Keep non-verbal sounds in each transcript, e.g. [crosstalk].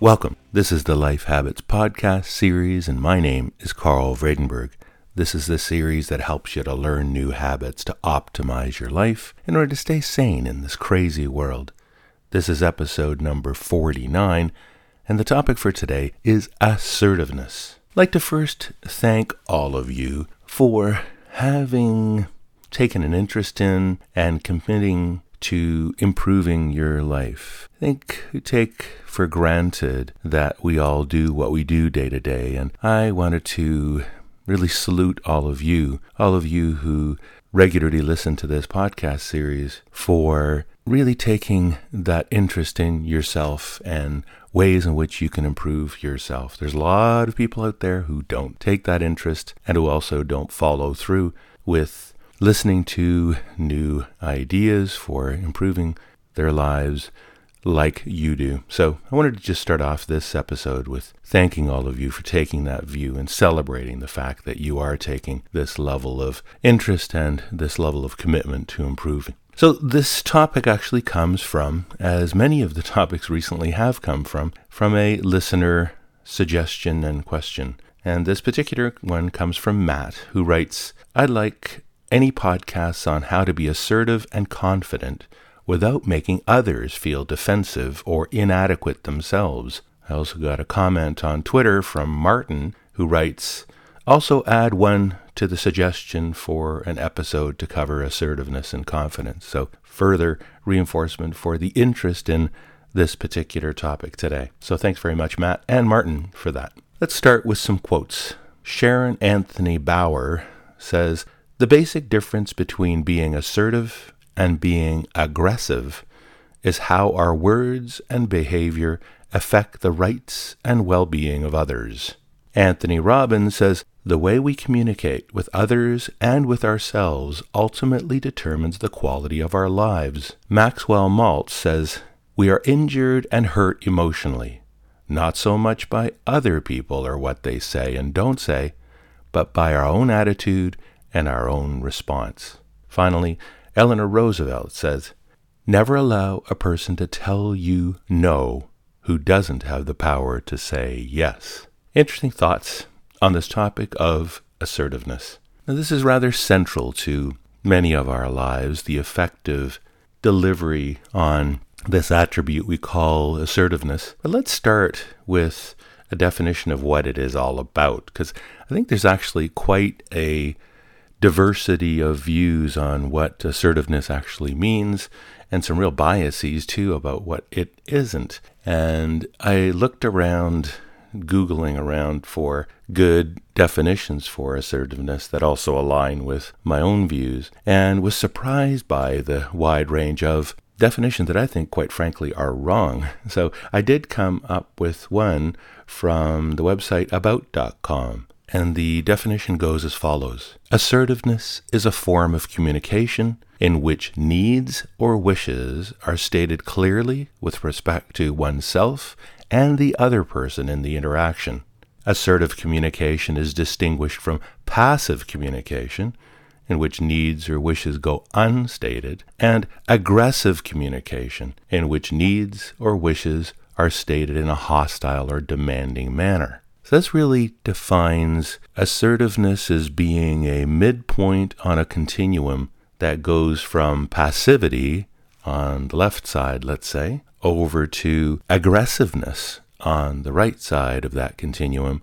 Welcome. This is the Life Habits Podcast series, and my name is Karel Vredenburg. This is the series that helps you to learn new habits to optimize your life in order to stay sane in this crazy world. This is episode number 49, and the topic for today is assertiveness. I'd like to first thank all of you for having taken an interest in and committing to improving your life. I think we take for granted that we all do what we do day to day, and I wanted to really salute all of you, all of you who regularly listen to this podcast series, for really taking that interest in yourself and ways in which you can improve yourself. There's a lot of people out there who don't take that interest and who also don't follow through with listening to new ideas for improving their lives like you do. So I wanted to just start off this episode with thanking all of you for taking that view and celebrating the fact that you are taking this level of interest and this level of commitment to improving. So this topic actually comes from, as many of the [laughs] topics recently have come from, from a listener suggestion and question. And this particular one comes from Matt, who writes, I'd like any podcasts on how to be assertive and confident without making others feel defensive or inadequate themselves. I also got a comment on Twitter from Martin who writes, also add one to the suggestion for an episode to cover assertiveness and confidence. So further reinforcement for the interest in this particular topic today. So thanks very much, Matt and Martin, for that. Let's start with some quotes. Sharon Anthony Bower says, the basic difference between being assertive and being aggressive is how our words and behavior affect the rights and well being of others. Anthony Robbins says the way we communicate with others and with ourselves ultimately determines the quality of our lives. Maxwell Maltz says we are injured and hurt emotionally, not so much by other people or what they say and don't say, but by our own attitude and our own response. Finally, Eleanor Roosevelt says, Never allow a person to tell you no who doesn't have the power to say yes. Interesting thoughts on this topic of assertiveness. Now, this is rather central to many of our lives, the effective delivery on this attribute we call assertiveness. But let's start with a definition of what it is all about, because I think there's actually quite a diversity of views on what assertiveness actually means and some real biases too about what it isn't. And I looked around, Googling around for good definitions for assertiveness that also align with my own views, and was surprised by the wide range of definitions that I think, quite frankly, are wrong. So I did come up with one from the website about.com. And the definition goes as follows Assertiveness is a form of communication in which needs or wishes are stated clearly with respect to oneself and the other person in the interaction. Assertive communication is distinguished from passive communication, in which needs or wishes go unstated, and aggressive communication, in which needs or wishes are stated in a hostile or demanding manner. So this really defines assertiveness as being a midpoint on a continuum that goes from passivity on the left side, let's say, over to aggressiveness on the right side of that continuum.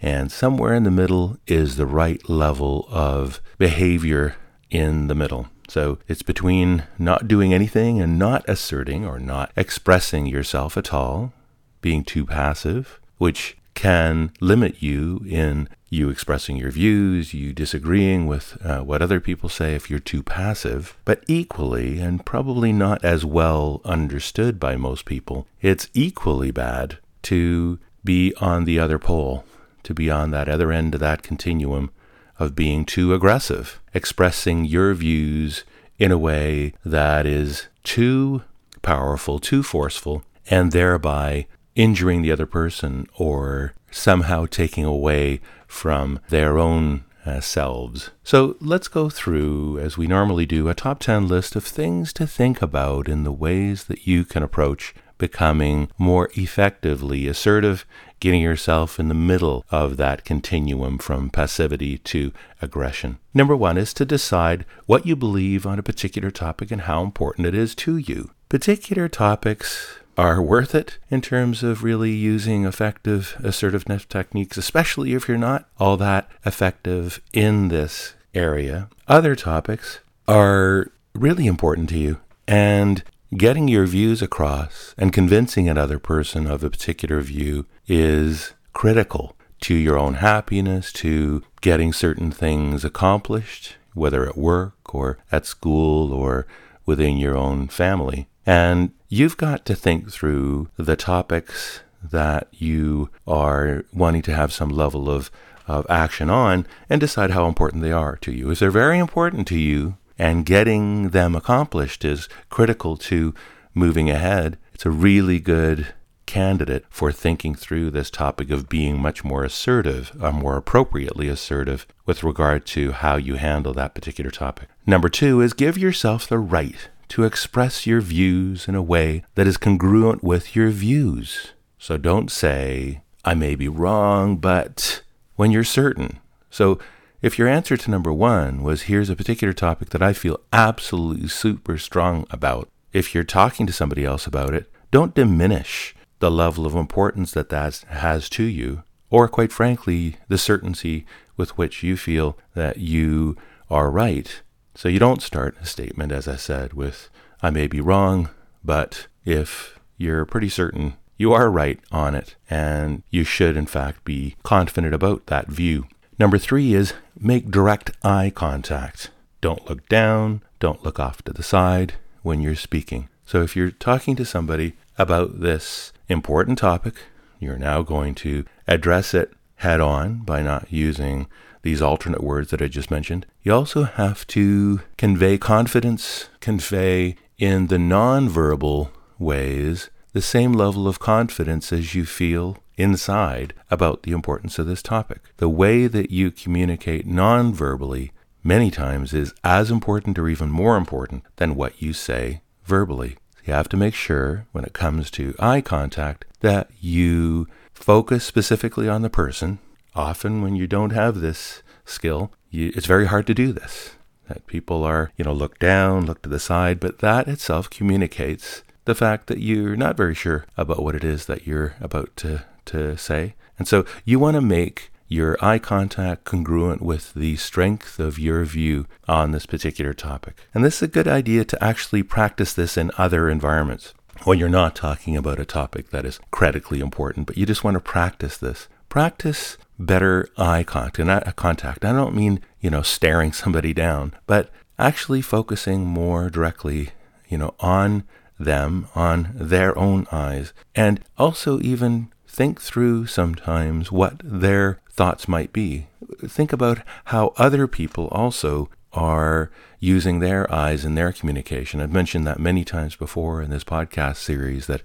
And somewhere in the middle is the right level of behavior in the middle. So it's between not doing anything and not asserting or not expressing yourself at all, being too passive, which can limit you in you expressing your views, you disagreeing with uh, what other people say if you're too passive. But equally, and probably not as well understood by most people, it's equally bad to be on the other pole, to be on that other end of that continuum of being too aggressive, expressing your views in a way that is too powerful, too forceful, and thereby injuring the other person or somehow taking away from their own uh, selves. So let's go through, as we normally do, a top 10 list of things to think about in the ways that you can approach becoming more effectively assertive, getting yourself in the middle of that continuum from passivity to aggression. Number one is to decide what you believe on a particular topic and how important it is to you. Particular topics are worth it in terms of really using effective assertiveness techniques, especially if you're not all that effective in this area. Other topics are really important to you, and getting your views across and convincing another person of a particular view is critical to your own happiness, to getting certain things accomplished, whether at work or at school or within your own family. And you've got to think through the topics that you are wanting to have some level of, of action on and decide how important they are to you. If they're very important to you and getting them accomplished is critical to moving ahead, it's a really good candidate for thinking through this topic of being much more assertive, or more appropriately assertive, with regard to how you handle that particular topic. Number two is give yourself the right to express your views in a way that is congruent with your views. So don't say, I may be wrong, but when you're certain. So if your answer to number one was, here's a particular topic that I feel absolutely super strong about, if you're talking to somebody else about it, don't diminish the level of importance that that has to you, or quite frankly, the certainty with which you feel that you are right. So you don't start a statement, as I said, with, I may be wrong, but if you're pretty certain you are right on it, and you should, in fact, be confident about that view. Number three is make direct eye contact. Don't look down, don't look off to the side when you're speaking. So if you're talking to somebody about this important topic, you're now going to address it head on by not using these alternate words that I just mentioned. You also have to convey confidence, convey in the nonverbal ways the same level of confidence as you feel inside about the importance of this topic. The way that you communicate nonverbally many times is as important or even more important than what you say verbally. You have to make sure when it comes to eye contact that you focus specifically on the person often when you don't have this skill, you, it's very hard to do this. That people are, you know, look down, look to the side, but that itself communicates the fact that you're not very sure about what it is that you're about to, to say. And so you want to make your eye contact congruent with the strength of your view on this particular topic. And this is a good idea to actually practice this in other environments when you're not talking about a topic that is critically important, but you just want to practice this. Practice better eye contact. I don't mean, you know, staring [laughs] somebody down, but actually focusing more directly, you know, on them, on their own eyes, and also even think through sometimes what their thoughts might be. Think about how other people also are using their eyes in their communication. I've mentioned that many times before in this podcast series that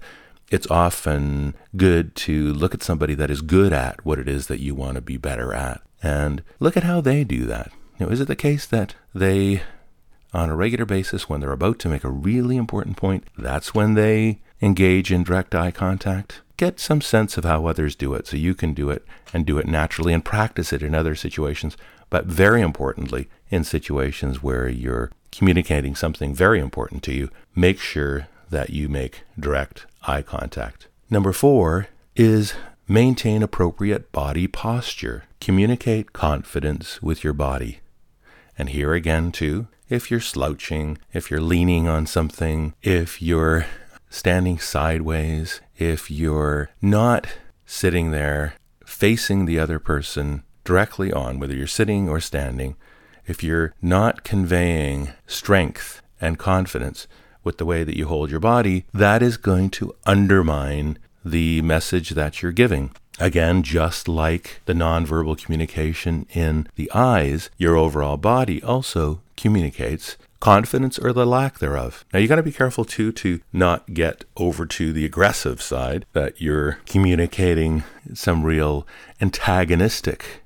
it's often good to look at somebody that is good at what it is that you want to be better at and look at how they do that. Is it the case that they, on a regular basis, when they're about to make a really important point, that's when they engage in direct eye contact? Get some sense of how others do it so you can do it and do it naturally and practice it in other situations. But very importantly, in situations where you're communicating something very important to you, make sure that you make direct eye contact. Number four is maintain appropriate body posture. Communicate confidence with your body. And here again, too, if you're slouching, if you're leaning on something, if you're standing sideways, if you're not sitting there facing the other person directly on, whether you're sitting or standing, if you're not conveying strength and confidence, with the way that you hold your body, that is going to undermine the message that you're giving. Again, just like the nonverbal communication in the eyes, your overall body also communicates confidence or the lack thereof. Now you got to be careful too to not get over to the aggressive side that you're communicating some real antagonistic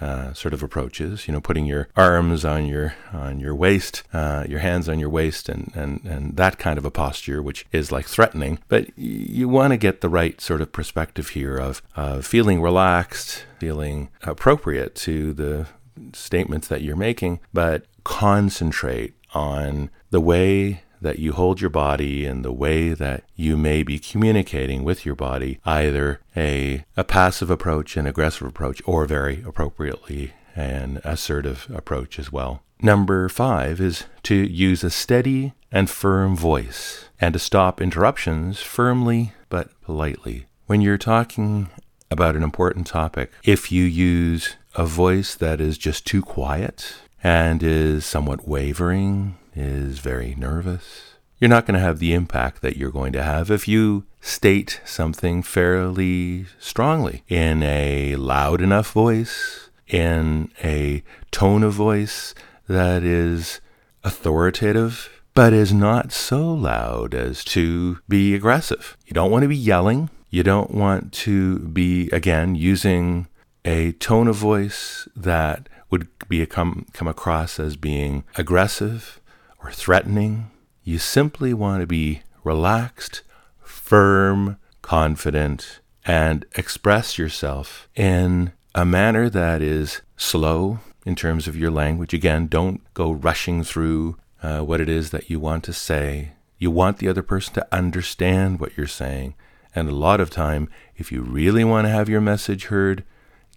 uh, sort of approaches. You know, putting your arms on your on your waist, uh, your hands on your waist, and, and and that kind of a posture, which is like threatening. But you want to get the right sort of perspective here of of feeling relaxed, feeling appropriate to the statements that you're making, but concentrate on the way that you hold your body and the way that you may be communicating with your body, either a, a passive approach, an aggressive approach, or very appropriately an assertive approach as well. Number five is to use a steady and firm voice and to stop interruptions firmly but politely. When you're talking about an important topic, if you use a voice that is just too quiet and is somewhat wavering, is very nervous, you're not going to have the impact that you're going to have if you state something fairly strongly in a loud enough voice, in a tone of voice that is authoritative, but is not so loud as to be aggressive. You don't want to be yelling. You don't want to be, again, using a tone of voice that would be come, come across as being aggressive or threatening. You simply want to be relaxed, firm, confident, and express yourself in a manner that is slow in terms of your language. Again, don't go rushing through uh, what it is that you want to say. You want the other person to understand what you're saying. And a lot of time, if you really want to have your message heard,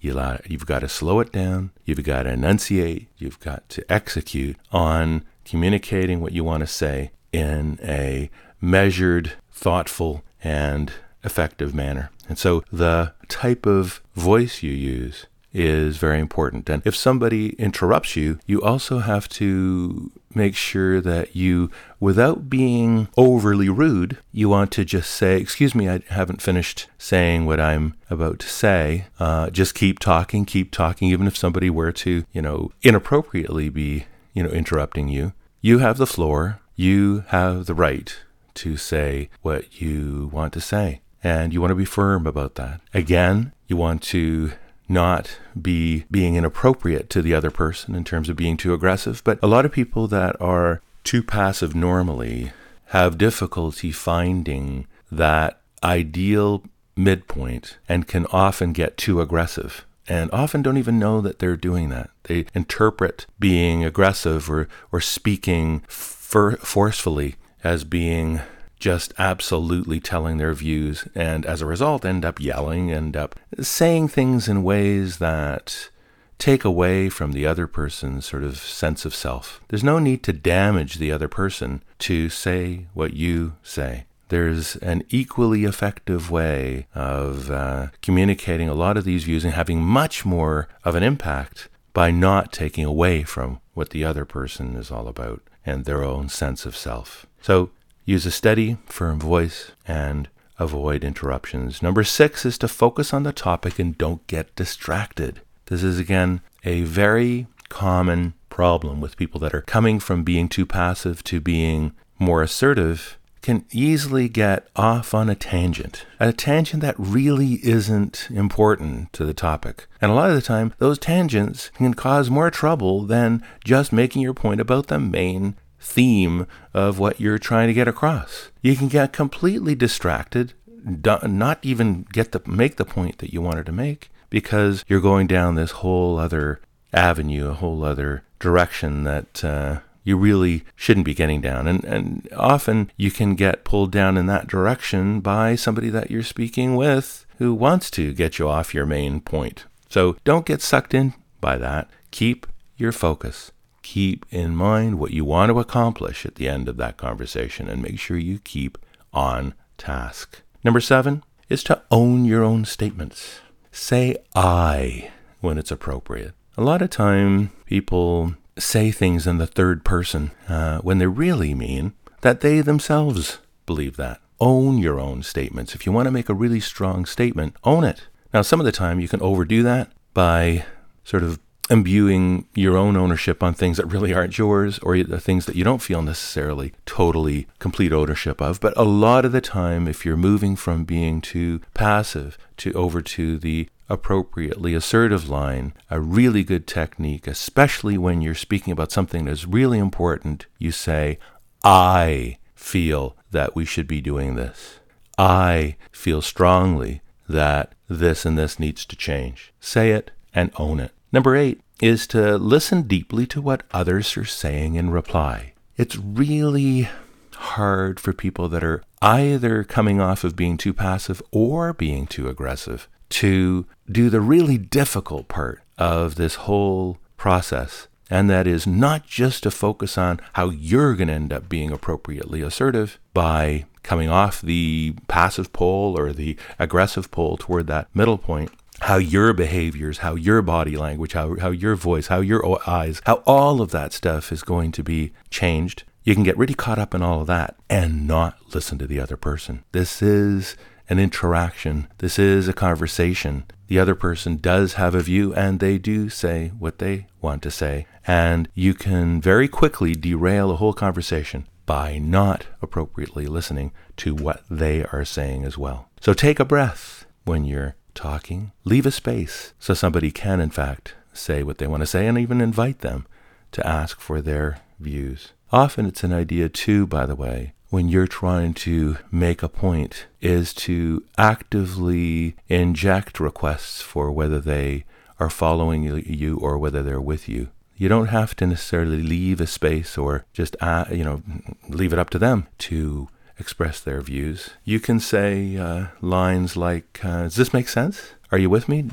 you've got to slow it down. You've got to enunciate. You've got to execute on communicating what you want to say in a measured, thoughtful, and effective manner. And so the type of voice you use is very important. And if somebody interrupts you, you also have to make sure that you, without being overly rude, you want to just say, Excuse me, I haven't finished saying what I'm about to say. Uh, just keep talking, keep talking, even if somebody were to, you know, inappropriately be, you know, interrupting you. You have the floor. You have the right to say what you want to say. And you want to be firm about that. Again, you want to not be being inappropriate to the other person in terms of being too aggressive. But a lot of people that are too passive normally have difficulty finding that ideal midpoint and can often get too aggressive and often don't even know that they're doing that. They interpret being aggressive or, or speaking for, forcefully as being just absolutely telling their views, and as a result, end up yelling, end up saying things in ways that take away from the other person's sort of sense of self. There's no need to damage the other person to say what you say there's an equally effective way of uh, communicating a lot of these views and having much more of an impact by not taking away from what the other person is all about and their own sense of self. So use a steady, firm voice and avoid interruptions. Number six is to focus on the topic and don't get distracted. This is again a very common problem with people that are coming from being too passive to being more assertive can easily get off on a tangent, a tangent that really isn't important to the topic. And a lot of the time, those tangents can cause more trouble than just making your point about the main theme of what you're trying to get across. You can get completely distracted, not even get the make the point that you wanted to make because you're going down this whole other avenue, a whole other direction that uh, you really shouldn't be getting down. And, and often you can get pulled down in that direction by somebody that you're speaking with who wants to get you off your main point. So don't get sucked in by that. Keep your focus. Keep in mind what you want to accomplish at the end of that conversation and make sure you keep on task. Number seven is to own your own statements. Say I when it's appropriate. A lot of time people say things in the third person uh, when they really mean that they themselves believe that. Own your own statements. If you want to make a really strong statement, own it. Now, some of the time you can overdo that by sort of imbuing your own ownership on things that really aren't yours or the things that you don't feel necessarily totally complete ownership of. But a lot of the time, if you're moving from being too passive to over to the appropriately assertive line, a really good technique, especially when you're speaking about something that's really important, you say, I feel that we should be doing this. I feel strongly that this and this needs to change. Say it and own it. Number eight is to listen deeply to what others are saying in reply. It's really hard for people that are either coming off of being too passive or being too aggressive to do the really difficult part of this whole process. And that is not just to focus on how you're going to end up being appropriately assertive by coming off the passive pole or the aggressive pole toward that middle point, how your behaviors, how your body language, how, how your voice, how your eyes, how all of that stuff is going to be changed. You can get really caught up in all of that and not listen to the other person. This is an interaction. This is a conversation. The other person does have a view and they do say what they want to say. And you can very quickly derail a whole conversation by not appropriately listening to what they are saying as well. So take a breath when you're talking. Leave a space so somebody can, in fact, say what they want to say and even invite them to ask for their views. Often it's an idea, too, by the way, when you're trying to make a point, is to actively inject requests for whether they are following you or whether they're with you. You don't have to necessarily leave a space or just, uh, you know, leave it up to them to express their views. You can say uh, lines like, uh, Does this make sense? Are you with me?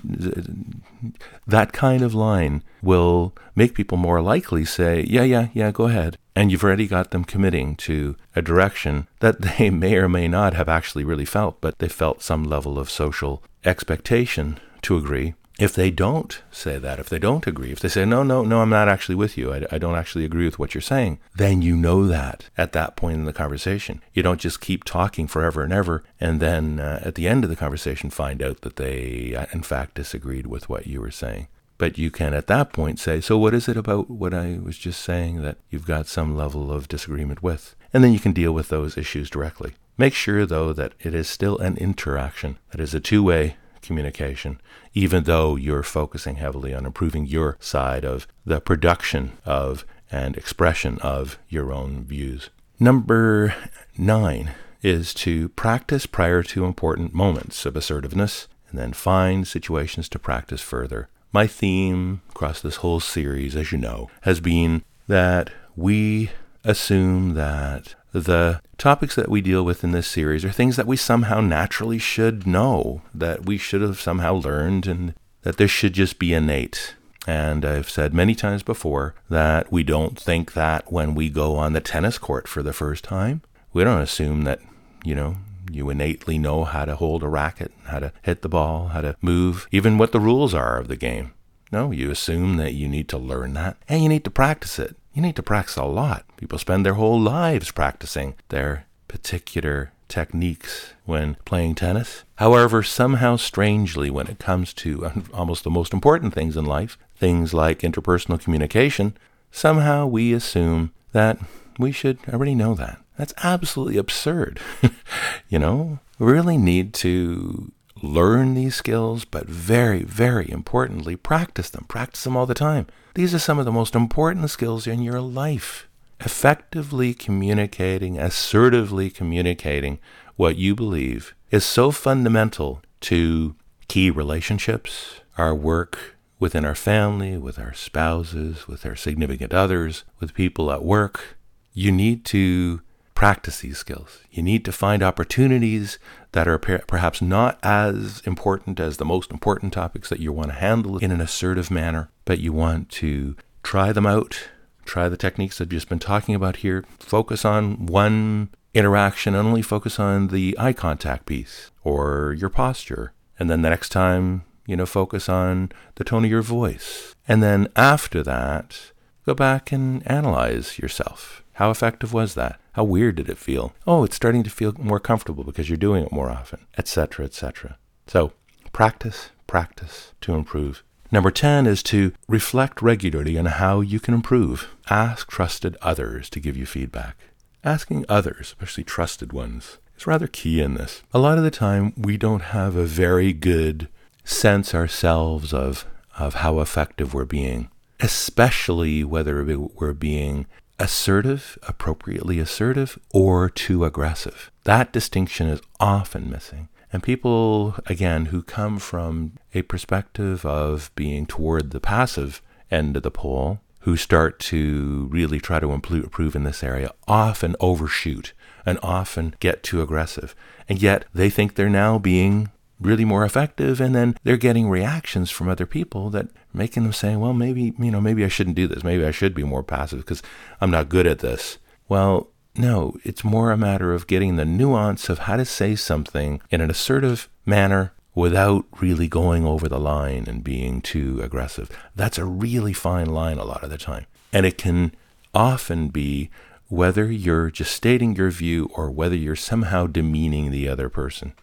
That kind of line will make people more likely say, Yeah, yeah, yeah, go ahead. And you've already got them committing to a direction that [laughs] they may or may not have actually really felt, but they felt some level of social expectation to agree. If they don't say that, if they don't agree, if they say, no, no, no, I'm not actually with you, I, I, don't actually agree with what you're saying, then you know that at that point in the conversation. You don't just keep talking forever and ever, and then uh, at the end of the conversation find out that they, uh, in fact, disagreed with what you were saying. But you can at that point say, so what is it about what I was just saying that you've got some level of disagreement with? And then you can deal with those issues directly. Make sure, though, that it is still an interaction, that is a two way communication, even though you're focusing heavily on improving your side of the production of and expression of your own views. Number nine is to practice prior to important moments of assertiveness and then find situations to practice further. My theme across this whole series, as you know, has been that we assume that the topics that we deal with in this series are things that we somehow naturally should know, that we should have somehow learned, and that this should just be innate. And I've said many times before that we don't think that when we go on the tennis court for the first time. We don't assume that, you know, you innately know how to hold a racket, how to hit the ball, how to move, even what the rules are of the game. No, you assume that you need to learn that and you need to practice it. You need to practice a lot. People spend their whole lives practicing their particular techniques when playing tennis. However, somehow strangely, when it comes to [laughs] almost the most important things in life, things like interpersonal communication, somehow we assume that we should already know that. That's absolutely absurd. [laughs] you know, we really need to learn these skills, but very, very importantly, practice them. Practice them all the time. These are some of the most important skills in your life. Effectively communicating, assertively communicating what you believe is so fundamental to key relationships, our work within our family, with our spouses, with our significant others, with people at work. You need to practice these skills. You need to find opportunities that are per- perhaps not as important as the most important topics that you want to handle in an assertive manner, but you want to try them out, try the techniques I've just been talking about here, focus on one interaction and only focus on the eye contact piece or your posture. And then the next time, you know, focus on the tone of your voice. And then after that, go back and analyze yourself. How effective was that? How weird did it feel? Oh, it's starting to feel more comfortable because you're doing it more often, etc., etc. So, practice, practice to improve. Number 10 is to reflect regularly on how you can improve. Ask trusted others to give you feedback. Asking others, especially trusted ones, is rather key in this. A lot of the time, we don't have a very good sense ourselves of, of how effective we're being, especially whether we're being assertive, appropriately assertive, or too aggressive. That distinction is often missing. And people, again, who come from a perspective of being toward the passive end of the pole, who start to really try to improve in this area, often overshoot and often get too aggressive. And yet they think they're now being really more effective and then they're getting reactions from other people that making them say well maybe you know maybe i shouldn't do this. Maybe i should be more passive because i'm not good at this. Well no it's more a matter of getting the nuance of how to say something in an assertive manner without really going over the line and being too aggressive. That's a really fine line a lot of the time. And it can often be whether you're just stating your view or whether you're somehow demeaning the other person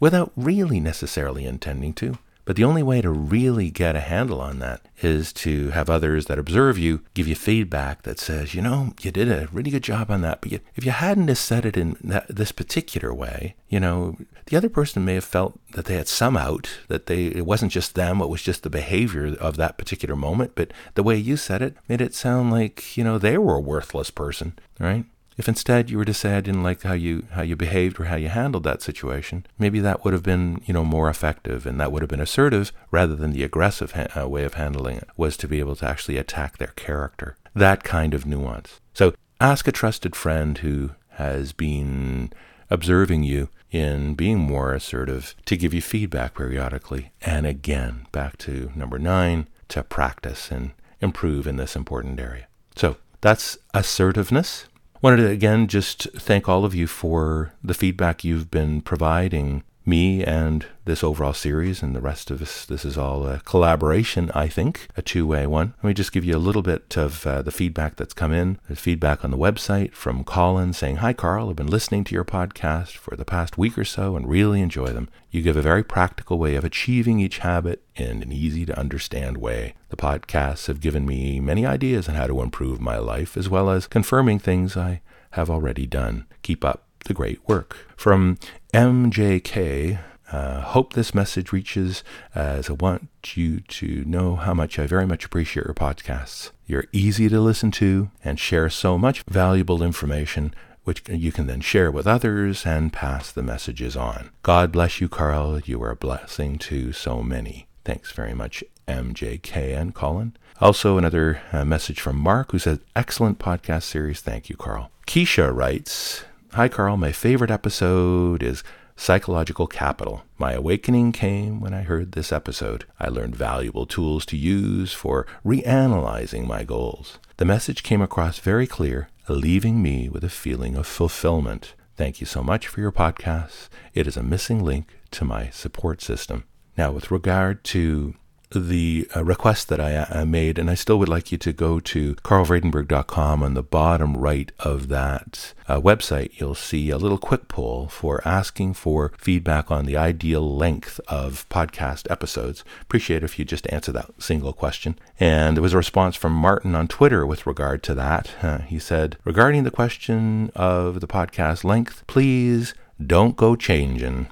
without really necessarily intending to. But the only way to really get a handle on that is to have others that observe you give you feedback that says, you know, you did a really good job on that. But you, if you hadn't said it in that, this particular way, you know, the other person may have felt that they had some out, that they it wasn't just them, it was just the behavior of that particular moment. But the way you said it made it sound like, you know, they were a worthless person, right? If instead you were to say I didn't like how you how you behaved or how you handled that situation, maybe that would have been you know more effective and that would have been assertive rather than the aggressive ha- uh, way of handling it was to be able to actually attack their character. That kind of nuance. So ask a trusted friend who has been observing you in being more assertive to give you feedback periodically. And again, back to number nine, to practice and improve in this important area. So that's assertiveness. Wanted to again just thank all of you for the feedback you've been providing me and this overall series and the rest of us. This is all a collaboration, I think, a two way one. Let me just give you a little bit of uh, the feedback that's come in. There's feedback on the website from Colin saying, Hi, Carl. I've been listening to your podcast for the past week or so and really enjoy them. You give a very practical way of achieving each habit in an easy to understand way. The podcasts have given me many ideas on how to improve my life, as well as confirming things I have already done. Keep up the great work. From MJK, uh, hope this message reaches as I want you to know how much I very much appreciate your podcasts. You're easy to listen to and share so much valuable information, which you can then share with others and pass the messages on. God bless you, Carl. You are a blessing to so many. Thanks very much, MJK and Colin. Also, another uh, message from Mark who says, Excellent podcast series. Thank you, Carl. Keisha writes, Hi, Carl. My favorite episode is Psychological Capital. My awakening came when I heard this episode. I learned valuable tools to use for reanalyzing my goals. The message came across very clear, leaving me with a feeling of fulfillment. Thank you so much for your podcast. It is a missing link to my support system. Now, with regard to the uh, request that I uh, made, and I still would like you to go to karelvredenburg.com. On the bottom right of that uh, website, you'll see a little quick poll for asking for feedback on the ideal length of podcast episodes. Appreciate if you just answer that single question. And there was a response from Martin on Twitter with regard to that. Uh, he said, regarding the question of the podcast length, please don't go changing.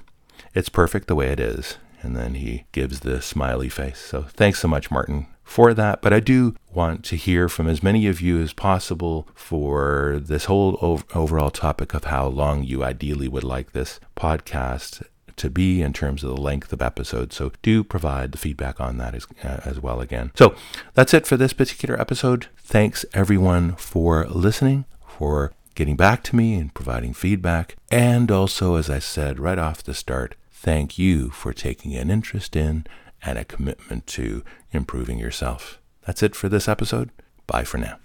It's perfect the way it is. And then he gives the smiley face. So thanks so much, Martin, for that. But I do want to hear from as many of you as possible for this whole overall topic of how long you ideally would like this podcast to be in terms of the length of episodes. So do provide the feedback on that as, uh, as well again. So that's it for this particular episode. Thanks everyone for listening, for getting back to me and providing feedback. And also, as I said right off the start, thank you for taking an interest in and a commitment to improving yourself. That's it for this episode. Bye for now.